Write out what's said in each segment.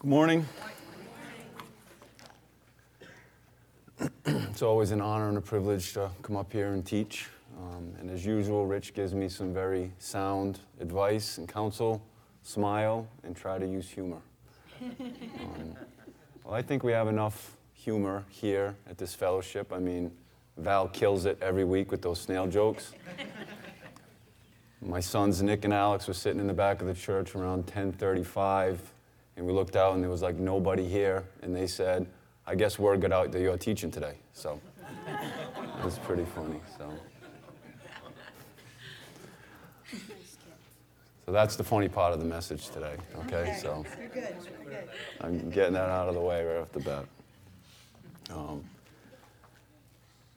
Good morning. It's always an honor and a privilege to come up here and teach. Um, and as usual, Rich gives me some very sound advice and counsel, smile, and try to use humor. Um, well, I think we have enough humor here at this fellowship. I mean, Val kills it every week with those snail jokes. My sons Nick and Alex were sitting in the back of the church around 10:35 and we looked out and there was like nobody here and they said, "I guess word got out that you're teaching today." So it was pretty funny. So So that's the funny part of the message today, okay? So You're good, you're good. I'm getting that out of the way right off the bat. Um,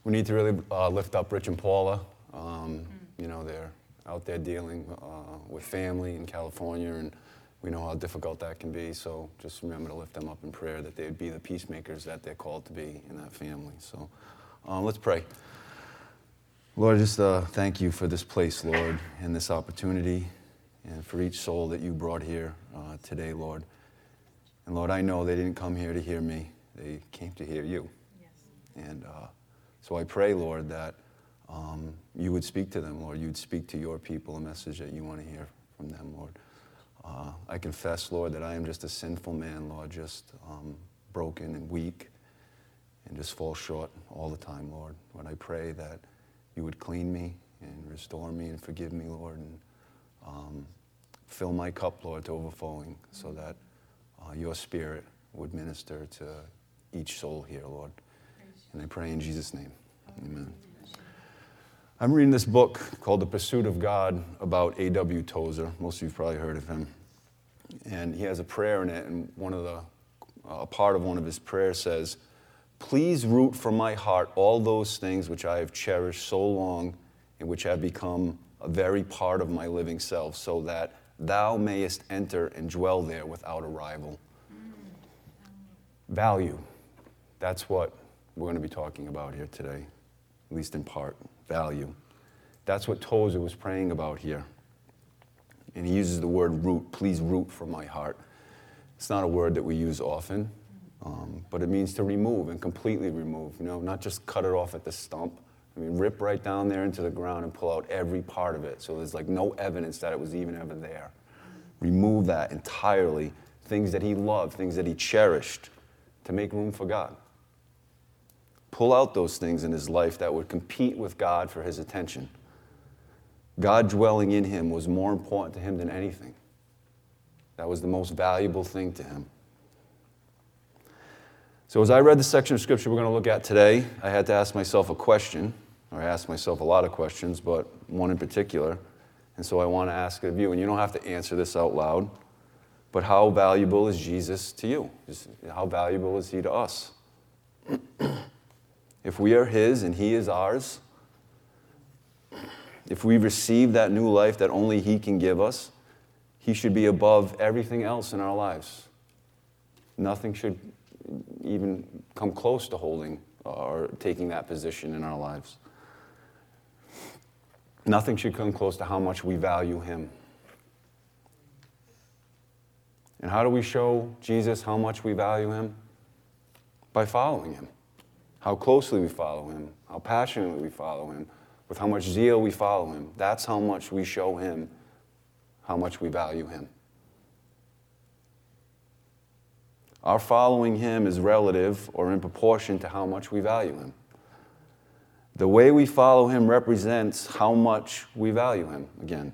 we need to really uh, lift up Rich and Paula. Um, you know, they're out there dealing uh, with family in California, and we know how difficult that can be. So just remember to lift them up in prayer that they would be the peacemakers that they're called to be in that family. So um, let's pray. Lord, just uh, thank you for this place, Lord, and this opportunity, and for each soul that you brought here uh, today, Lord. And Lord, I know they didn't come here to hear me, they came to hear you. Yes. And uh, so I pray, Lord, that um, you would speak to them, Lord. You would speak to your people a message that you want to hear from them, Lord. Uh, I confess, Lord, that I am just a sinful man, Lord, just um, broken and weak and just fall short all the time, Lord. Lord, I pray that you would clean me and restore me and forgive me, Lord, and um, fill my cup, Lord, to overflowing so that uh, your spirit would minister to each soul here, Lord. And I pray in Jesus' name. Amen. I'm reading this book called The Pursuit of God about A.W. Tozer. Most of you've probably heard of him. And he has a prayer in it, and one of the, a part of one of his prayers says, Please root from my heart all those things which I have cherished so long and which have become a very part of my living self, so that thou mayest enter and dwell there without a rival. Value. That's what we're going to be talking about here today, at least in part. Value. That's what Tozer was praying about here. And he uses the word root. Please root from my heart. It's not a word that we use often, um, but it means to remove and completely remove. You know, not just cut it off at the stump. I mean, rip right down there into the ground and pull out every part of it so there's like no evidence that it was even ever there. Remove that entirely. Things that he loved, things that he cherished, to make room for God. Pull out those things in his life that would compete with God for his attention. God dwelling in him was more important to him than anything. That was the most valuable thing to him. So, as I read the section of scripture we're going to look at today, I had to ask myself a question, or I asked myself a lot of questions, but one in particular. And so I want to ask of you. And you don't have to answer this out loud, but how valuable is Jesus to you? How valuable is he to us? if we are his and he is ours, if we receive that new life that only he can give us, he should be above everything else in our lives. Nothing should even come close to holding or taking that position in our lives. Nothing should come close to how much we value Him. And how do we show Jesus how much we value Him? By following Him. How closely we follow Him, how passionately we follow Him, with how much zeal we follow Him. That's how much we show Him how much we value Him. Our following Him is relative or in proportion to how much we value Him. The way we follow Him represents how much we value Him. Again,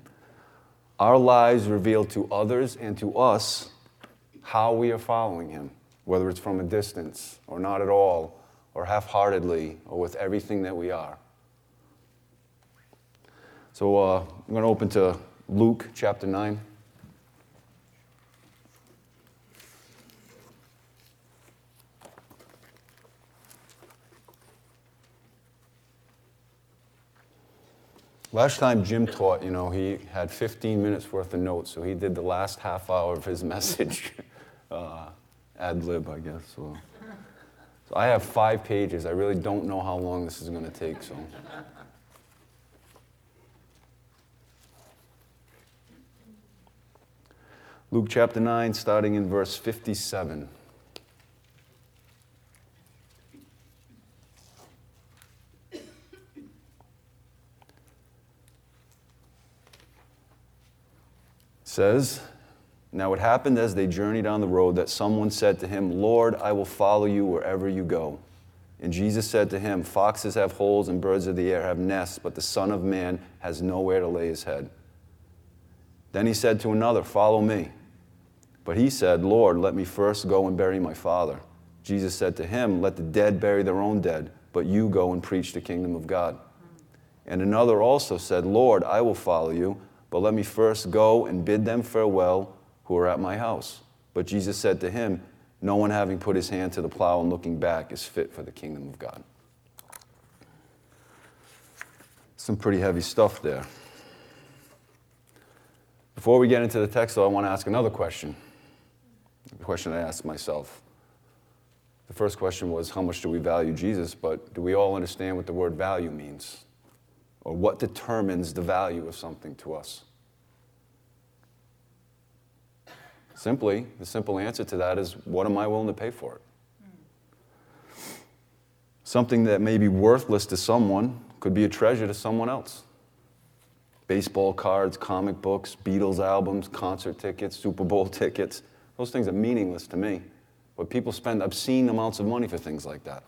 our lives reveal to others and to us how we are following Him, whether it's from a distance or not at all, or half heartedly, or with everything that we are. So uh, I'm going to open to Luke chapter 9. Last time Jim taught, you know, he had 15 minutes worth of notes, so he did the last half hour of his message uh, ad lib, I guess. So. So I have five pages. I really don't know how long this is going to take. So. Luke chapter 9, starting in verse 57. says, Now it happened as they journeyed on the road that someone said to him, Lord, I will follow you wherever you go. And Jesus said to him, Foxes have holes and birds of the air have nests, but the Son of Man has nowhere to lay his head. Then he said to another, Follow me. But he said, Lord, let me first go and bury my father. Jesus said to him, Let the dead bury their own dead, but you go and preach the kingdom of God. And another also said, Lord, I will follow you, but let me first go and bid them farewell who are at my house. But Jesus said to him, No one having put his hand to the plow and looking back is fit for the kingdom of God. Some pretty heavy stuff there. Before we get into the text, though, I want to ask another question. The question I asked myself. The first question was, How much do we value Jesus? But do we all understand what the word value means? Or what determines the value of something to us? Simply, the simple answer to that is what am I willing to pay for it? Something that may be worthless to someone could be a treasure to someone else. Baseball cards, comic books, Beatles albums, concert tickets, Super Bowl tickets. Those things are meaningless to me. But people spend obscene amounts of money for things like that.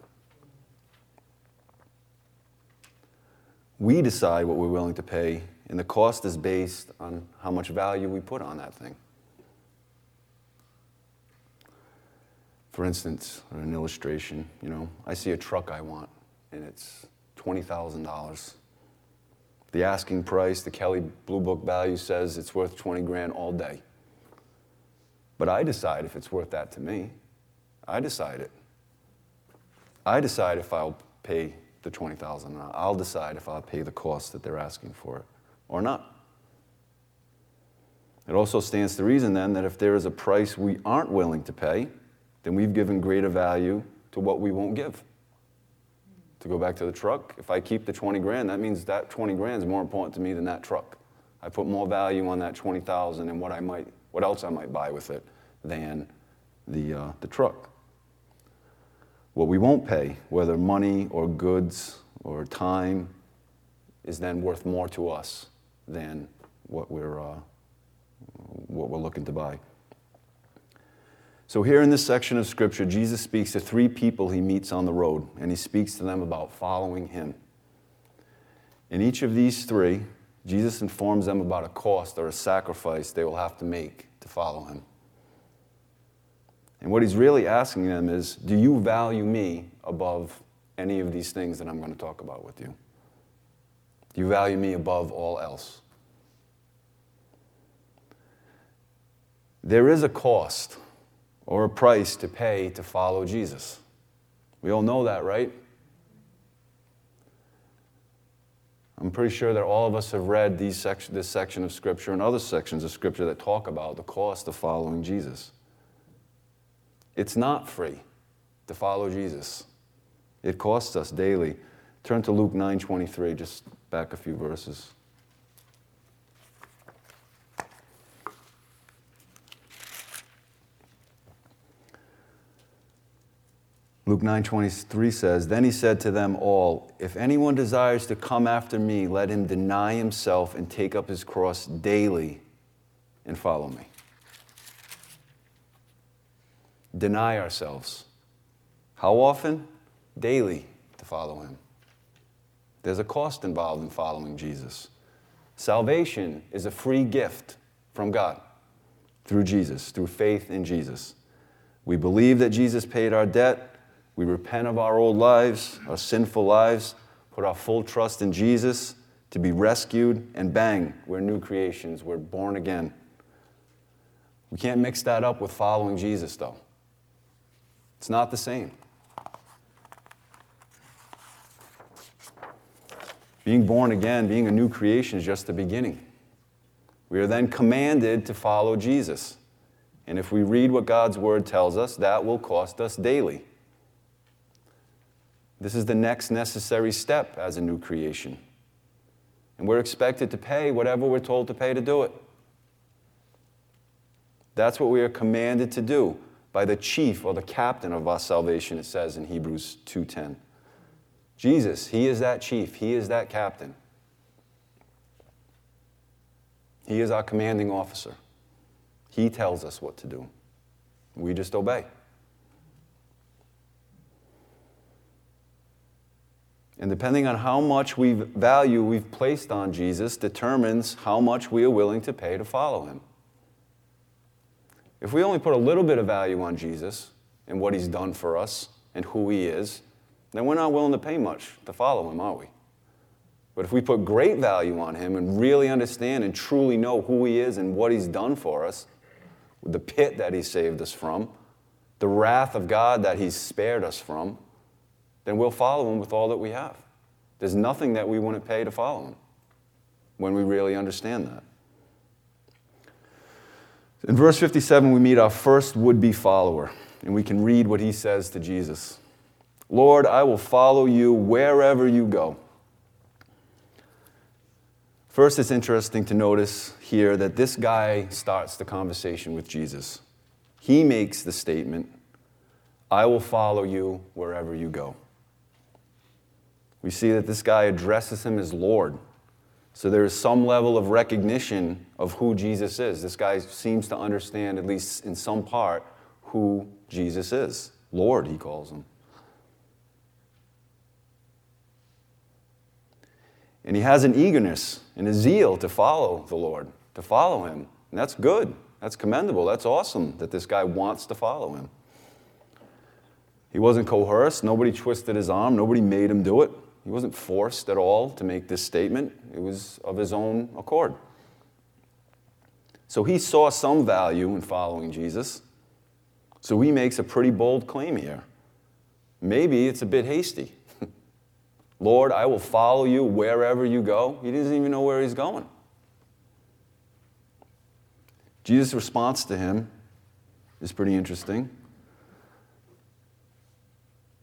We decide what we're willing to pay, and the cost is based on how much value we put on that thing. For instance, an illustration, you know, I see a truck I want, and it's $20,000. The asking price, the Kelley Blue Book value says it's worth 20 grand all day. But I decide if it's worth that to me. I decide it. I decide if I'll pay the 20,000 I'll decide if I'll pay the cost that they're asking for it or not. It also stands to reason then that if there is a price we aren't willing to pay, then we've given greater value to what we won't give. To go back to the truck, if I keep the 20 grand, that means that 20 grand is more important to me than that truck. I put more value on that 20,000 and what I might, what else I might buy with it than the, uh, the truck. What we won't pay, whether money or goods or time, is then worth more to us than what we're, uh, what we're looking to buy. So, here in this section of Scripture, Jesus speaks to three people he meets on the road, and he speaks to them about following him. In each of these three, Jesus informs them about a cost or a sacrifice they will have to make to follow him. And what he's really asking them is Do you value me above any of these things that I'm going to talk about with you? Do you value me above all else? There is a cost or a price to pay to follow Jesus. We all know that, right? I'm pretty sure that all of us have read these sec- this section of Scripture and other sections of Scripture that talk about the cost of following Jesus. It's not free to follow Jesus. It costs us daily. Turn to Luke 9:23, just back a few verses. Luke 9:23 says, "Then he said to them all, if anyone desires to come after me, let him deny himself and take up his cross daily and follow me." deny ourselves. How often? Daily to follow him. There's a cost involved in following Jesus. Salvation is a free gift from God through Jesus, through faith in Jesus. We believe that Jesus paid our debt. We repent of our old lives, our sinful lives, put our full trust in Jesus to be rescued, and bang, we're new creations. We're born again. We can't mix that up with following Jesus, though. It's not the same. Being born again, being a new creation, is just the beginning. We are then commanded to follow Jesus. And if we read what God's word tells us, that will cost us daily. This is the next necessary step as a new creation. And we're expected to pay whatever we're told to pay to do it. That's what we are commanded to do by the chief or the captain of our salvation, it says in Hebrews 2:10. Jesus, he is that chief, he is that captain. He is our commanding officer. He tells us what to do. We just obey. And depending on how much we value we've placed on Jesus determines how much we are willing to pay to follow him. If we only put a little bit of value on Jesus and what he's done for us and who he is, then we're not willing to pay much to follow him, are we? But if we put great value on him and really understand and truly know who he is and what he's done for us, the pit that he saved us from, the wrath of God that he's spared us from, then we'll follow him with all that we have. There's nothing that we wouldn't pay to follow him when we really understand that. In verse 57, we meet our first would be follower, and we can read what he says to Jesus Lord, I will follow you wherever you go. First, it's interesting to notice here that this guy starts the conversation with Jesus. He makes the statement, I will follow you wherever you go. We see that this guy addresses him as Lord. So there is some level of recognition of who Jesus is. This guy seems to understand, at least in some part, who Jesus is. Lord, he calls him. And he has an eagerness and a zeal to follow the Lord, to follow him. And that's good. That's commendable. That's awesome that this guy wants to follow him. He wasn't coerced. Nobody twisted his arm. Nobody made him do it. He wasn't forced at all to make this statement, it was of his own accord. So he saw some value in following Jesus. So he makes a pretty bold claim here. Maybe it's a bit hasty. Lord, I will follow you wherever you go. He doesn't even know where he's going. Jesus' response to him is pretty interesting.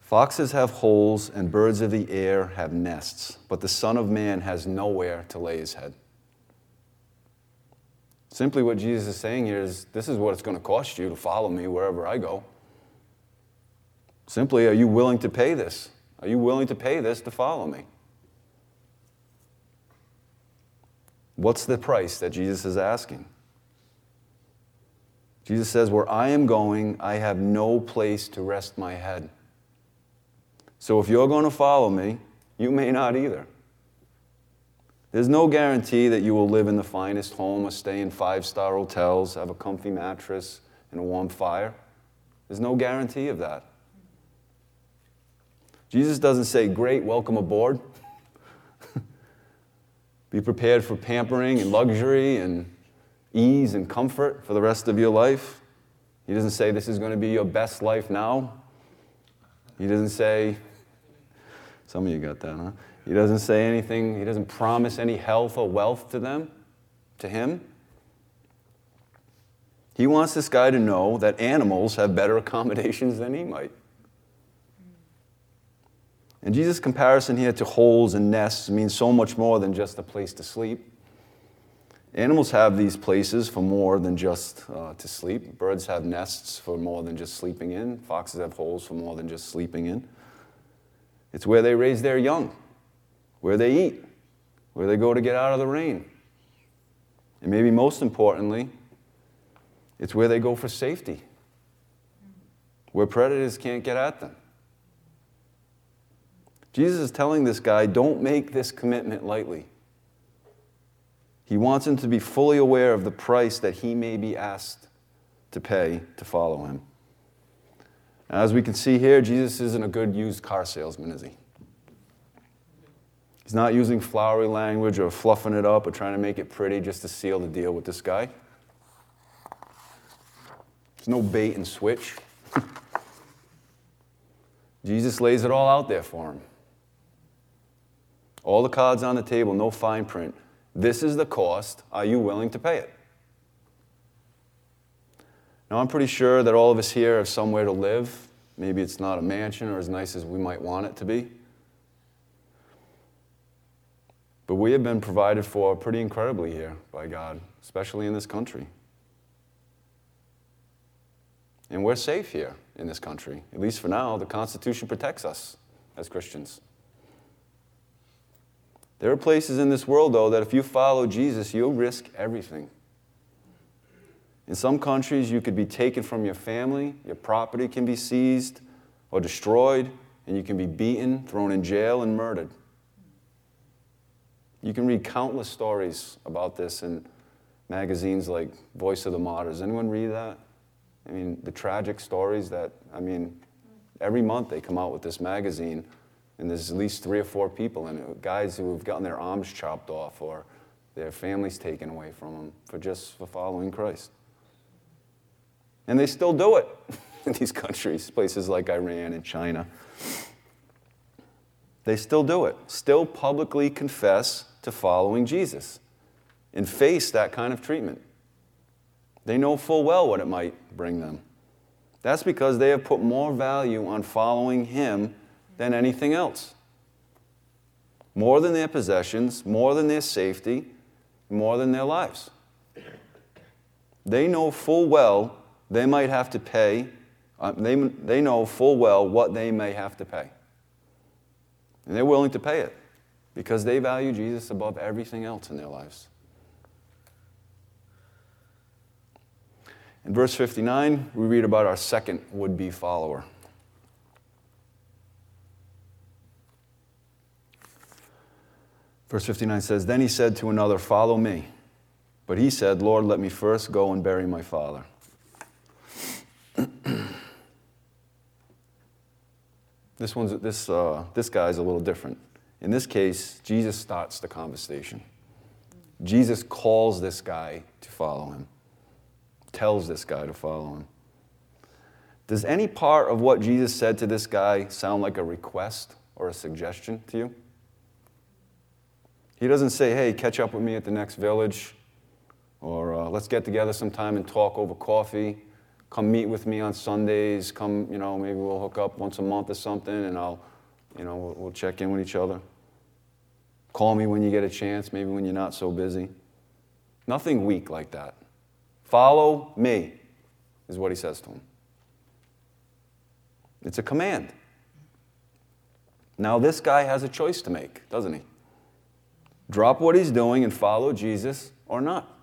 Foxes have holes and birds of the air have nests, but the Son of Man has nowhere to lay his head. Simply, what Jesus is saying here is this is what it's going to cost you to follow me wherever I go. Simply, are you willing to pay this? Are you willing to pay this to follow me? What's the price that Jesus is asking? Jesus says, Where I am going, I have no place to rest my head. So if you're going to follow me, you may not either. There's no guarantee that you will live in the finest home or stay in five star hotels, have a comfy mattress and a warm fire. There's no guarantee of that. Jesus doesn't say, Great, welcome aboard. Be prepared for pampering and luxury and ease and comfort for the rest of your life. He doesn't say, This is going to be your best life now. He doesn't say, some of you got that, huh? He doesn't say anything, he doesn't promise any health or wealth to them, to him. He wants this guy to know that animals have better accommodations than he might. And Jesus' comparison here to holes and nests means so much more than just a place to sleep. Animals have these places for more than just uh, to sleep. Birds have nests for more than just sleeping in. Foxes have holes for more than just sleeping in. It's where they raise their young, where they eat, where they go to get out of the rain. And maybe most importantly, it's where they go for safety, where predators can't get at them. Jesus is telling this guy, don't make this commitment lightly. He wants him to be fully aware of the price that he may be asked to pay to follow him. As we can see here, Jesus isn't a good used car salesman, is he? He's not using flowery language or fluffing it up or trying to make it pretty just to seal the deal with this guy. There's no bait and switch. Jesus lays it all out there for him. All the cards on the table, no fine print. This is the cost. Are you willing to pay it? Now, I'm pretty sure that all of us here have somewhere to live. Maybe it's not a mansion or as nice as we might want it to be. But we have been provided for pretty incredibly here by God, especially in this country. And we're safe here in this country. At least for now, the Constitution protects us as Christians. There are places in this world, though, that if you follow Jesus, you'll risk everything. In some countries, you could be taken from your family, your property can be seized or destroyed, and you can be beaten, thrown in jail, and murdered. You can read countless stories about this in magazines like Voice of the Martyrs. Anyone read that? I mean, the tragic stories that, I mean, every month they come out with this magazine, and there's at least three or four people in it, guys who have gotten their arms chopped off or their families taken away from them for just for following Christ. And they still do it in these countries, places like Iran and China. They still do it, still publicly confess to following Jesus and face that kind of treatment. They know full well what it might bring them. That's because they have put more value on following Him than anything else. More than their possessions, more than their safety, more than their lives. They know full well they might have to pay, uh, they, they know full well what they may have to pay. And they're willing to pay it because they value Jesus above everything else in their lives. In verse 59, we read about our second would be follower. Verse 59 says, Then he said to another, Follow me. But he said, Lord, let me first go and bury my father. this, one's, this, uh, this guy's a little different. In this case, Jesus starts the conversation. Jesus calls this guy to follow him, tells this guy to follow him. Does any part of what Jesus said to this guy sound like a request or a suggestion to you? He doesn't say, hey, catch up with me at the next village, or uh, let's get together sometime and talk over coffee. Come meet with me on Sundays. Come, you know, maybe we'll hook up once a month or something, and I'll, you know, we'll, we'll check in with each other. Call me when you get a chance, maybe when you're not so busy. Nothing weak like that. Follow me, is what he says to him. It's a command. Now, this guy has a choice to make, doesn't he? Drop what he's doing and follow Jesus or not.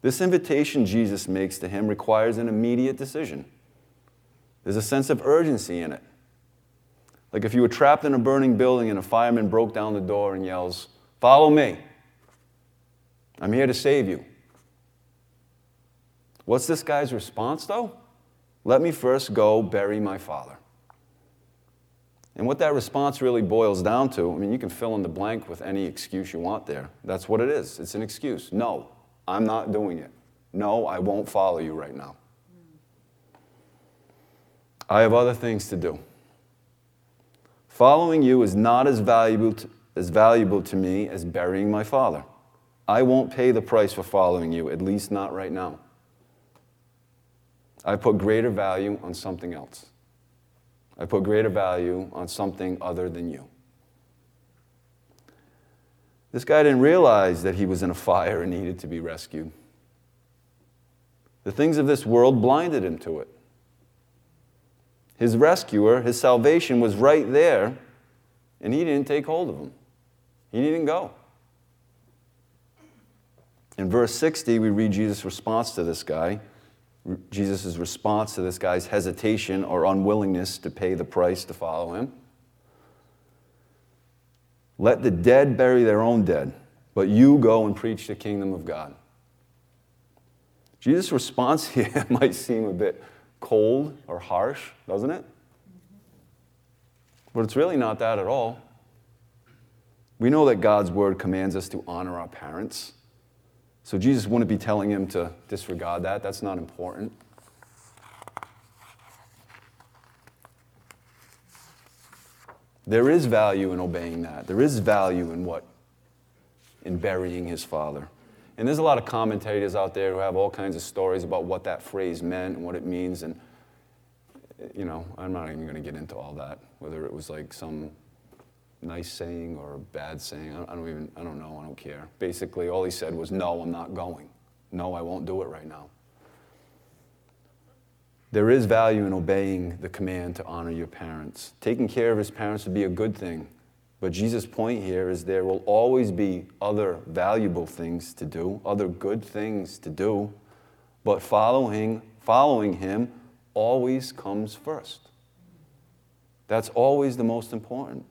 This invitation Jesus makes to him requires an immediate decision. There's a sense of urgency in it. Like if you were trapped in a burning building and a fireman broke down the door and yells, Follow me. I'm here to save you. What's this guy's response, though? Let me first go bury my father. And what that response really boils down to, I mean, you can fill in the blank with any excuse you want there. That's what it is. It's an excuse. No, I'm not doing it. No, I won't follow you right now. I have other things to do. Following you is not as valuable to, as valuable to me as burying my father. I won't pay the price for following you, at least not right now. I put greater value on something else. I put greater value on something other than you. This guy didn't realize that he was in a fire and needed to be rescued. The things of this world blinded him to it. His rescuer, his salvation was right there, and he didn't take hold of him. He didn't go. In verse 60, we read Jesus' response to this guy. Jesus' response to this guy's hesitation or unwillingness to pay the price to follow him. Let the dead bury their own dead, but you go and preach the kingdom of God. Jesus' response here might seem a bit cold or harsh, doesn't it? But it's really not that at all. We know that God's word commands us to honor our parents. So Jesus wouldn't be telling him to disregard that. That's not important. There is value in obeying that. There is value in what? In burying his father. And there's a lot of commentators out there who have all kinds of stories about what that phrase meant and what it means. And, you know, I'm not even going to get into all that, whether it was like some nice saying or a bad saying. I don't even, I don't know, I don't care. Basically, all he said was, No, I'm not going. No, I won't do it right now. There is value in obeying the command to honor your parents. Taking care of his parents would be a good thing. But Jesus' point here is there will always be other valuable things to do, other good things to do, but following, following him always comes first. That's always the most important.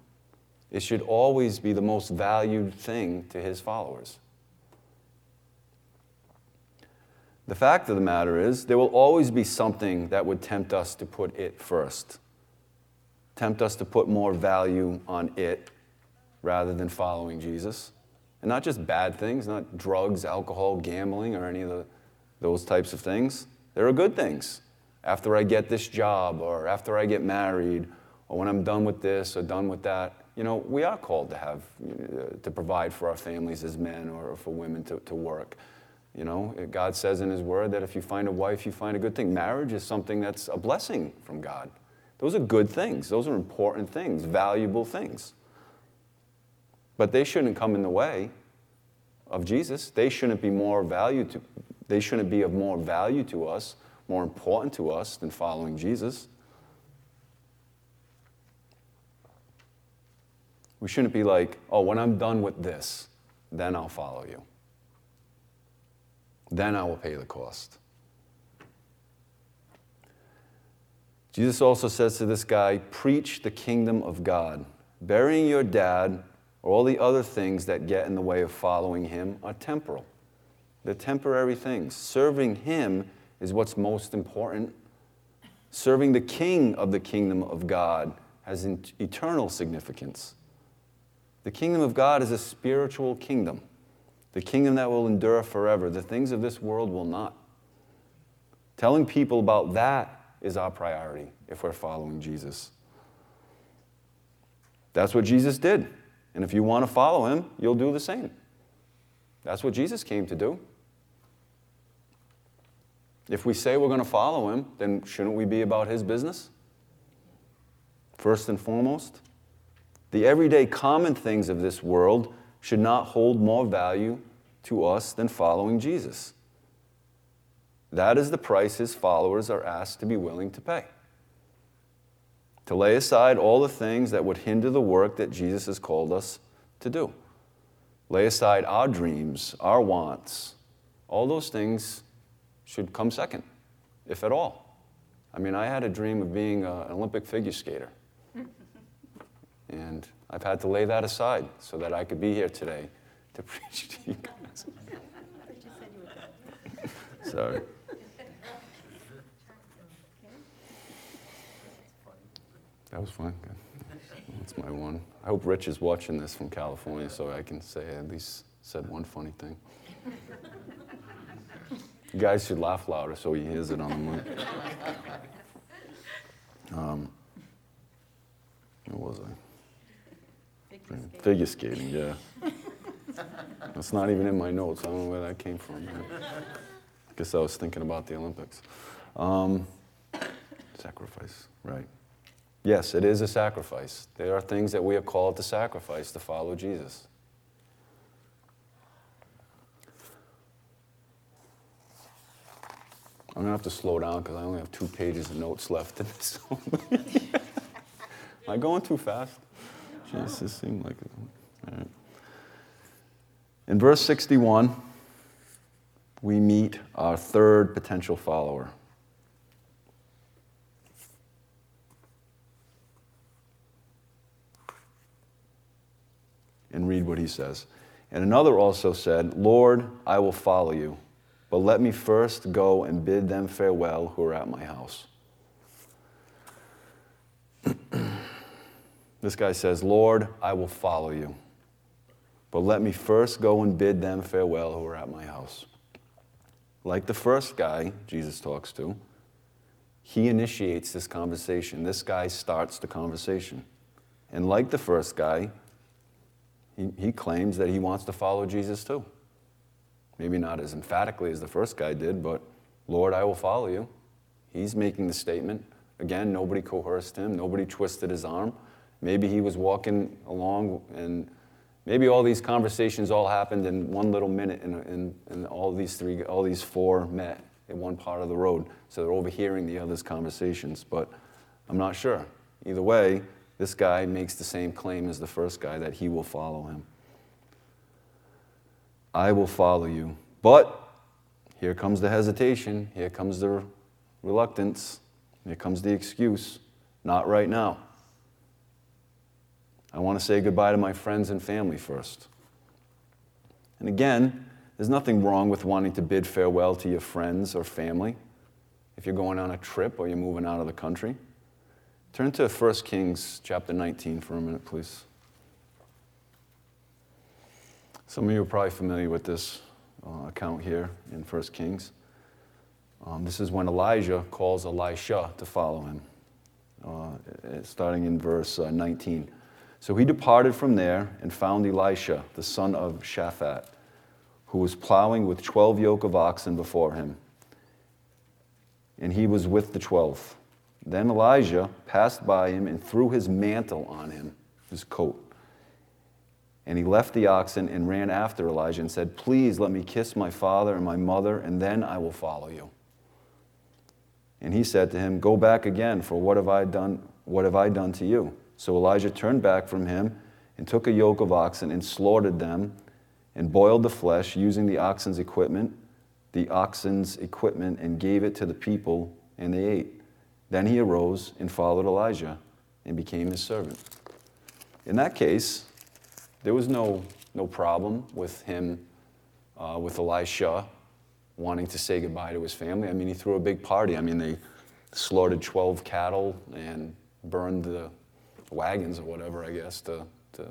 It should always be the most valued thing to his followers. The fact of the matter is, there will always be something that would tempt us to put it first, tempt us to put more value on it rather than following Jesus. And not just bad things, not drugs, alcohol, gambling, or any of the, those types of things. There are good things. After I get this job, or after I get married, or when I'm done with this or done with that, you know, we are called to have, uh, to provide for our families as men or for women to, to work. You know, God says in His Word that if you find a wife, you find a good thing. Marriage is something that's a blessing from God. Those are good things, those are important things, valuable things. But they shouldn't come in the way of Jesus. They shouldn't be more value to, they shouldn't be of more value to us, more important to us than following Jesus. We shouldn't be like, oh, when I'm done with this, then I'll follow you. Then I will pay the cost. Jesus also says to this guy, preach the kingdom of God. Burying your dad or all the other things that get in the way of following him are temporal. They're temporary things. Serving him is what's most important. Serving the king of the kingdom of God has eternal significance. The kingdom of God is a spiritual kingdom, the kingdom that will endure forever. The things of this world will not. Telling people about that is our priority if we're following Jesus. That's what Jesus did. And if you want to follow him, you'll do the same. That's what Jesus came to do. If we say we're going to follow him, then shouldn't we be about his business? First and foremost. The everyday common things of this world should not hold more value to us than following Jesus. That is the price his followers are asked to be willing to pay. To lay aside all the things that would hinder the work that Jesus has called us to do. Lay aside our dreams, our wants. All those things should come second, if at all. I mean, I had a dream of being uh, an Olympic figure skater. And I've had to lay that aside so that I could be here today to preach to you guys. Sorry. That was fun. That's my one. I hope Rich is watching this from California so I can say I at least said one funny thing. You guys should laugh louder so he hears it on the mic. Um, where was I? Figure skating, yeah. That's not even in my notes. I don't know where that came from. I guess I was thinking about the Olympics. Um, sacrifice, right. Yes, it is a sacrifice. There are things that we are called to sacrifice to follow Jesus. I'm to have to slow down because I only have two pages of notes left in this. Am I going too fast? This seemed like right. In verse 61, we meet our third potential follower. And read what he says. And another also said, Lord, I will follow you, but let me first go and bid them farewell who are at my house. This guy says, Lord, I will follow you. But let me first go and bid them farewell who are at my house. Like the first guy Jesus talks to, he initiates this conversation. This guy starts the conversation. And like the first guy, he, he claims that he wants to follow Jesus too. Maybe not as emphatically as the first guy did, but Lord, I will follow you. He's making the statement. Again, nobody coerced him, nobody twisted his arm. Maybe he was walking along and maybe all these conversations all happened in one little minute and, and, and all these three, all these four met in one part of the road. So they're overhearing the other's conversations, but I'm not sure. Either way, this guy makes the same claim as the first guy that he will follow him. I will follow you. But here comes the hesitation, here comes the reluctance, here comes the excuse. Not right now. I want to say goodbye to my friends and family first. And again, there's nothing wrong with wanting to bid farewell to your friends or family if you're going on a trip or you're moving out of the country. Turn to 1 Kings chapter 19 for a minute, please. Some of you are probably familiar with this uh, account here in 1 Kings. Um, this is when Elijah calls Elisha to follow him, uh, starting in verse uh, 19. So he departed from there and found Elisha, the son of Shaphat, who was plowing with 12 yoke of oxen before him. And he was with the 12. Then Elijah passed by him and threw his mantle on him, his coat. And he left the oxen and ran after Elijah and said, Please let me kiss my father and my mother, and then I will follow you. And he said to him, Go back again, for what have I done? What have I done to you? So Elijah turned back from him and took a yoke of oxen and slaughtered them and boiled the flesh using the oxen's equipment, the oxen's equipment, and gave it to the people, and they ate. Then he arose and followed Elijah and became his servant. In that case, there was no, no problem with him, uh, with Elisha, wanting to say goodbye to his family. I mean, he threw a big party. I mean, they slaughtered 12 cattle and burned the wagons or whatever, I guess, to, to,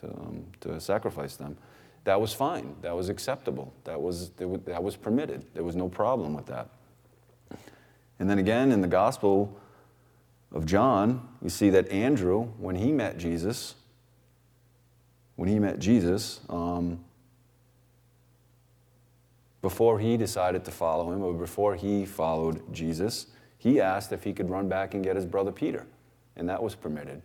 to, um, to sacrifice them. That was fine. That was acceptable. That was, that was permitted. There was no problem with that. And then again, in the Gospel of John, we see that Andrew, when he met Jesus, when he met Jesus, um, before he decided to follow him, or before he followed Jesus, he asked if he could run back and get his brother Peter. And that was permitted.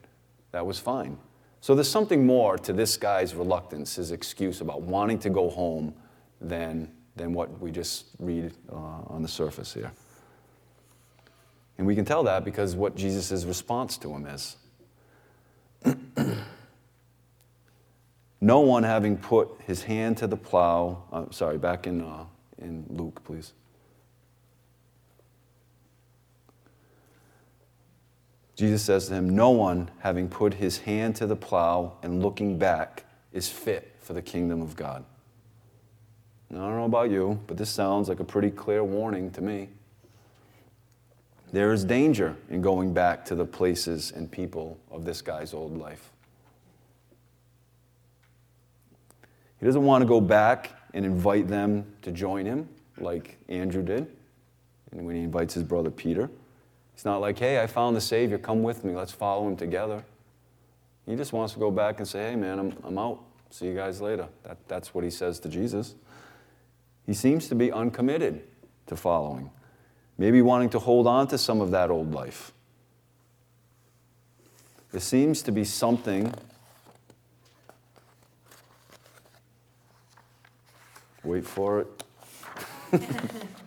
That was fine. So there's something more to this guy's reluctance, his excuse about wanting to go home than, than what we just read uh, on the surface here. And we can tell that because what Jesus' response to him is. no one having put his hand to the plow, uh, sorry, back in, uh, in Luke, please. Jesus says to him, No one having put his hand to the plow and looking back is fit for the kingdom of God. Now, I don't know about you, but this sounds like a pretty clear warning to me. There is danger in going back to the places and people of this guy's old life. He doesn't want to go back and invite them to join him like Andrew did and when he invites his brother Peter. It's not like, hey, I found the Savior, come with me, let's follow him together. He just wants to go back and say, hey, man, I'm, I'm out. See you guys later. That, that's what he says to Jesus. He seems to be uncommitted to following, maybe wanting to hold on to some of that old life. There seems to be something. Wait for it.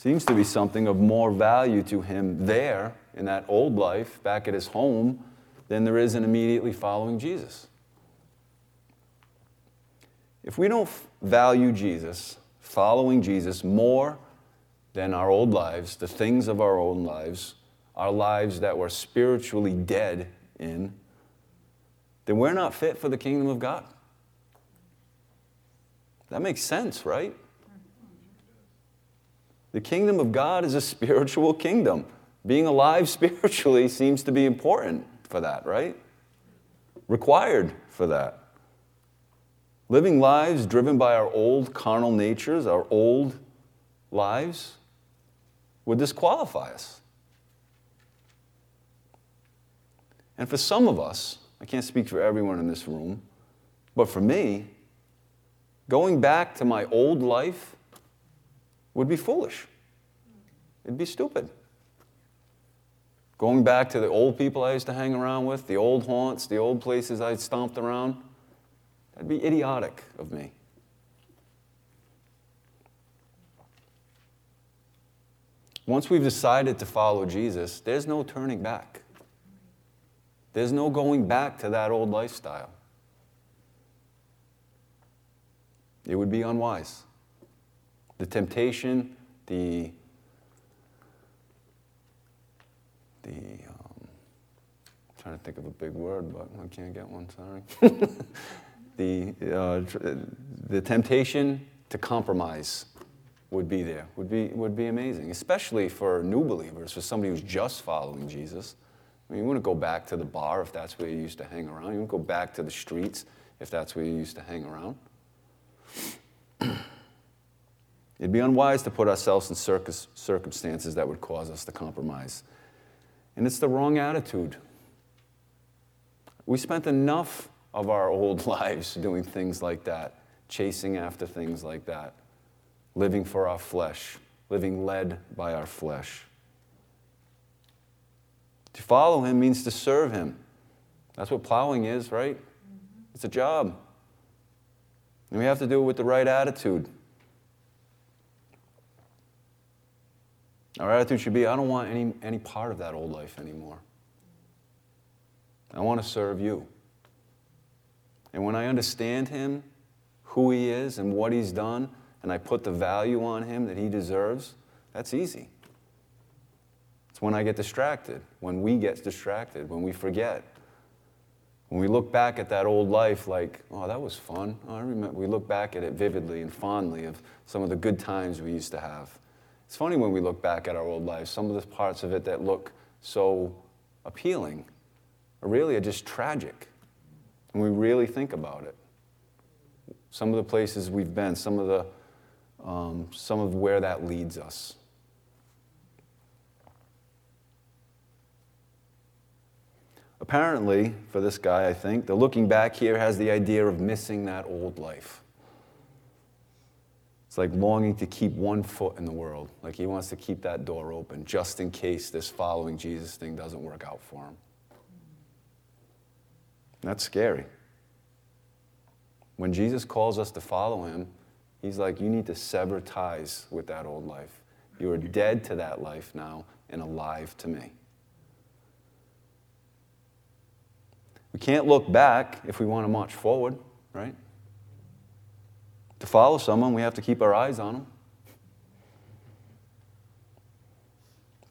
Seems to be something of more value to him there in that old life, back at his home, than there is in immediately following Jesus. If we don't value Jesus, following Jesus, more than our old lives, the things of our own lives, our lives that we're spiritually dead in, then we're not fit for the kingdom of God. That makes sense, right? The kingdom of God is a spiritual kingdom. Being alive spiritually seems to be important for that, right? Required for that. Living lives driven by our old carnal natures, our old lives, would disqualify us. And for some of us, I can't speak for everyone in this room, but for me, going back to my old life would be foolish. It'd be stupid. Going back to the old people I used to hang around with, the old haunts, the old places I'd stomped around, that'd be idiotic of me. once we've decided to follow Jesus, there's no turning back. There's no going back to that old lifestyle. It would be unwise. The temptation, the the um, trying to think of a big word, but I can't get one. Sorry. the uh, the temptation to compromise would be there. Would be would be amazing, especially for new believers, for somebody who's just following Jesus. I mean, you wouldn't go back to the bar if that's where you used to hang around. You wouldn't go back to the streets if that's where you used to hang around. It'd be unwise to put ourselves in circus, circumstances that would cause us to compromise. And it's the wrong attitude. We spent enough of our old lives doing things like that, chasing after things like that, living for our flesh, living led by our flesh. To follow him means to serve him. That's what plowing is, right? It's a job. And we have to do it with the right attitude. Our attitude should be I don't want any, any part of that old life anymore. I want to serve you. And when I understand him, who he is, and what he's done, and I put the value on him that he deserves, that's easy. It's when I get distracted, when we get distracted, when we forget. When we look back at that old life, like, oh, that was fun. Oh, I remember. We look back at it vividly and fondly of some of the good times we used to have. It's funny when we look back at our old lives, some of the parts of it that look so appealing really are just tragic. And we really think about it. Some of the places we've been, some of the um, some of where that leads us. Apparently, for this guy, I think, the looking back here has the idea of missing that old life. It's like longing to keep one foot in the world. Like he wants to keep that door open just in case this following Jesus thing doesn't work out for him. That's scary. When Jesus calls us to follow him, he's like, You need to sever ties with that old life. You are dead to that life now and alive to me. We can't look back if we want to march forward, right? To follow someone, we have to keep our eyes on them.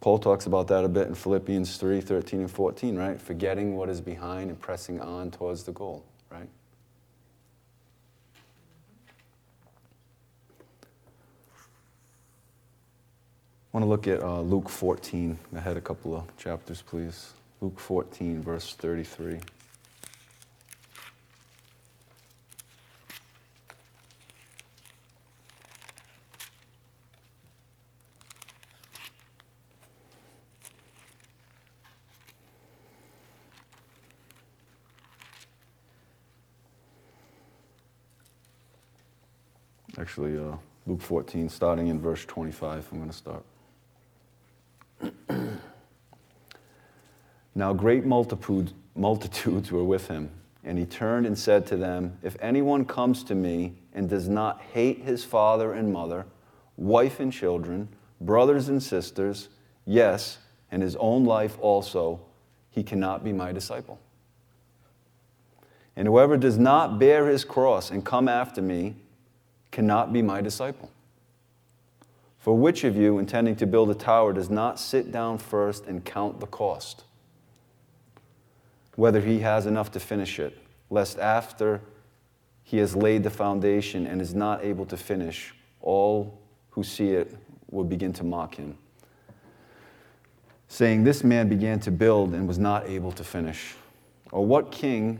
Paul talks about that a bit in Philippians 3 13 and 14, right? Forgetting what is behind and pressing on towards the goal, right? I want to look at uh, Luke 14. Ahead a couple of chapters, please. Luke 14, verse 33. Actually, uh, Luke 14, starting in verse 25, I'm going to start. now, great multitudes, multitudes were with him, and he turned and said to them, If anyone comes to me and does not hate his father and mother, wife and children, brothers and sisters, yes, and his own life also, he cannot be my disciple. And whoever does not bear his cross and come after me, cannot be my disciple. For which of you, intending to build a tower, does not sit down first and count the cost, whether he has enough to finish it, lest after he has laid the foundation and is not able to finish, all who see it will begin to mock him, saying, This man began to build and was not able to finish. Or what king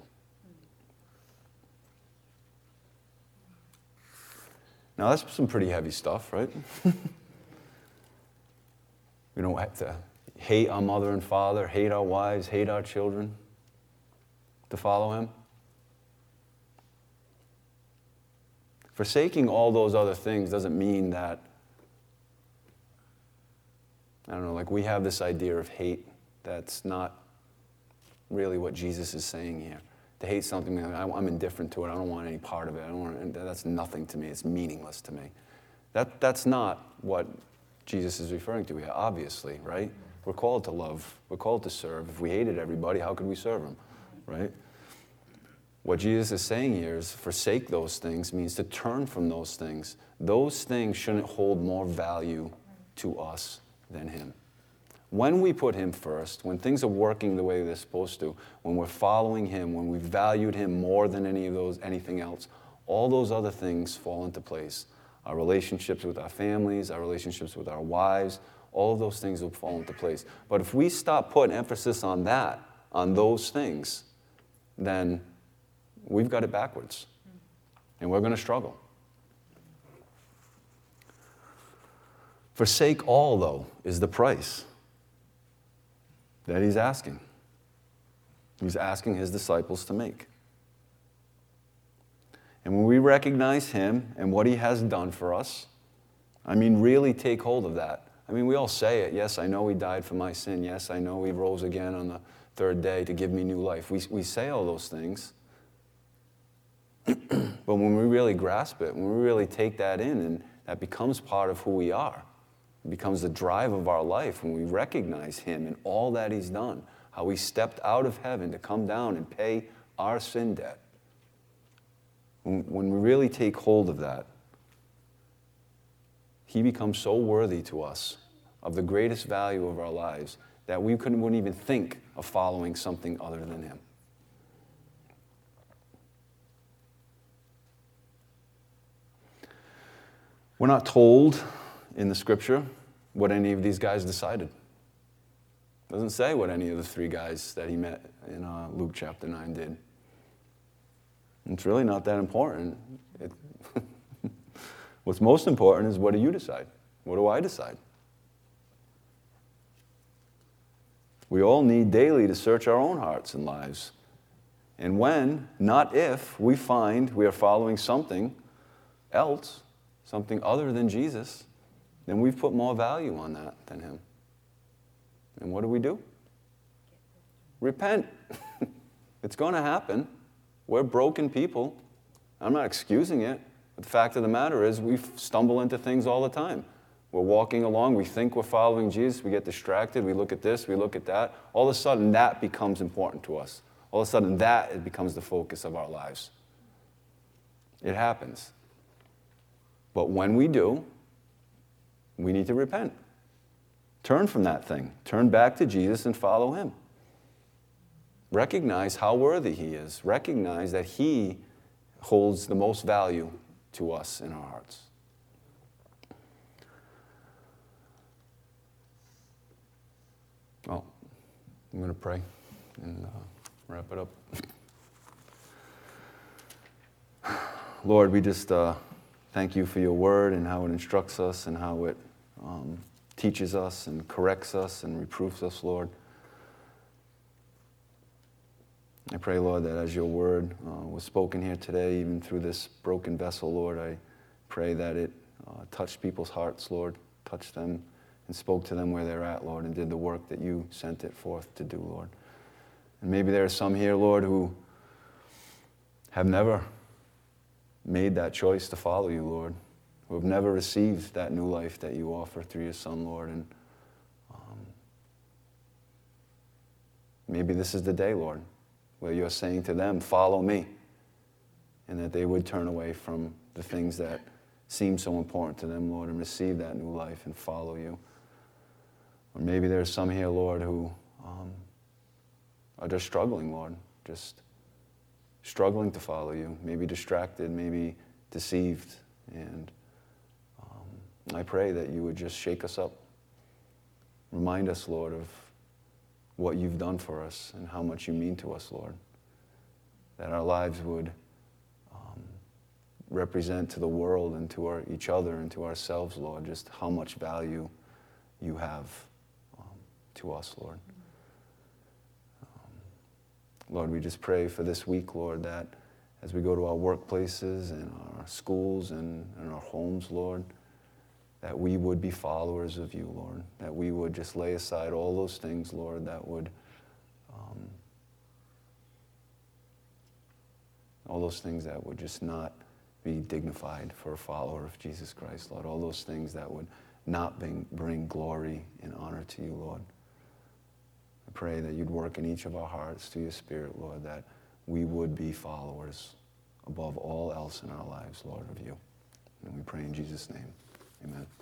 Now, that's some pretty heavy stuff, right? we don't have to hate our mother and father, hate our wives, hate our children, to follow him? Forsaking all those other things doesn't mean that, I don't know, like we have this idea of hate that's not really what Jesus is saying here. To hate something, I'm indifferent to it. I don't want any part of it. I don't want, that's nothing to me. It's meaningless to me. That, that's not what Jesus is referring to here, obviously, right? We're called to love. We're called to serve. If we hated everybody, how could we serve them, right? What Jesus is saying here is forsake those things means to turn from those things. Those things shouldn't hold more value to us than Him. When we put Him first, when things are working the way they're supposed to, when we're following Him, when we valued Him more than any of those, anything else, all those other things fall into place. Our relationships with our families, our relationships with our wives, all of those things will fall into place. But if we stop putting emphasis on that, on those things, then we've got it backwards. And we're going to struggle. Forsake all, though, is the price that he's asking. He's asking his disciples to make. And when we recognize him and what he has done for us, I mean, really take hold of that. I mean, we all say it. Yes, I know he died for my sin. Yes, I know he rose again on the third day to give me new life. We, we say all those things. but when we really grasp it, when we really take that in, and that becomes part of who we are, becomes the drive of our life when we recognize Him and all that He's done, how He stepped out of heaven to come down and pay our sin debt. When, we really take hold of that, He becomes so worthy to us of the greatest value of our lives that we couldn't, wouldn't even think of following something other than Him. We're not told in the scripture what any of these guys decided. It doesn't say what any of the three guys that he met in uh, Luke chapter 9 did. It's really not that important. It, what's most important is what do you decide? What do I decide? We all need daily to search our own hearts and lives. And when, not if, we find we are following something else, something other than Jesus, then we've put more value on that than Him. And what do we do? Repent. it's going to happen. We're broken people. I'm not excusing it. But the fact of the matter is, we stumble into things all the time. We're walking along, we think we're following Jesus, we get distracted, we look at this, we look at that. All of a sudden, that becomes important to us. All of a sudden, that becomes the focus of our lives. It happens. But when we do, we need to repent. Turn from that thing. Turn back to Jesus and follow him. Recognize how worthy he is. Recognize that he holds the most value to us in our hearts. Well, I'm going to pray and uh, wrap it up. Lord, we just. Uh, Thank you for your word and how it instructs us and how it um, teaches us and corrects us and reproofs us, Lord. I pray, Lord, that as your word uh, was spoken here today, even through this broken vessel, Lord, I pray that it uh, touched people's hearts, Lord, touched them and spoke to them where they're at, Lord, and did the work that you sent it forth to do, Lord. And maybe there are some here, Lord, who have never made that choice to follow you, Lord, who have never received that new life that you offer through your Son, Lord. And um, maybe this is the day, Lord, where you're saying to them, Follow me, and that they would turn away from the things that seem so important to them, Lord, and receive that new life and follow you. Or maybe there's some here, Lord, who um, are just struggling, Lord, just struggling to follow you, maybe distracted, maybe deceived. And I pray that you would just shake us up. Remind us, Lord, of what you've done for us and how much you mean to us, Lord. That our lives would um, represent to the world and to our, each other and to ourselves, Lord, just how much value you have um, to us, Lord. Lord, we just pray for this week, Lord, that as we go to our workplaces and our schools and, and our homes, Lord, that we would be followers of you, Lord, that we would just lay aside all those things, Lord, that would, um, all those things that would just not be dignified for a follower of Jesus Christ, Lord, all those things that would not bring, bring glory and honor to you, Lord. I pray that you'd work in each of our hearts through your Spirit, Lord, that we would be followers above all else in our lives, Lord, of you. And we pray in Jesus' name. Amen.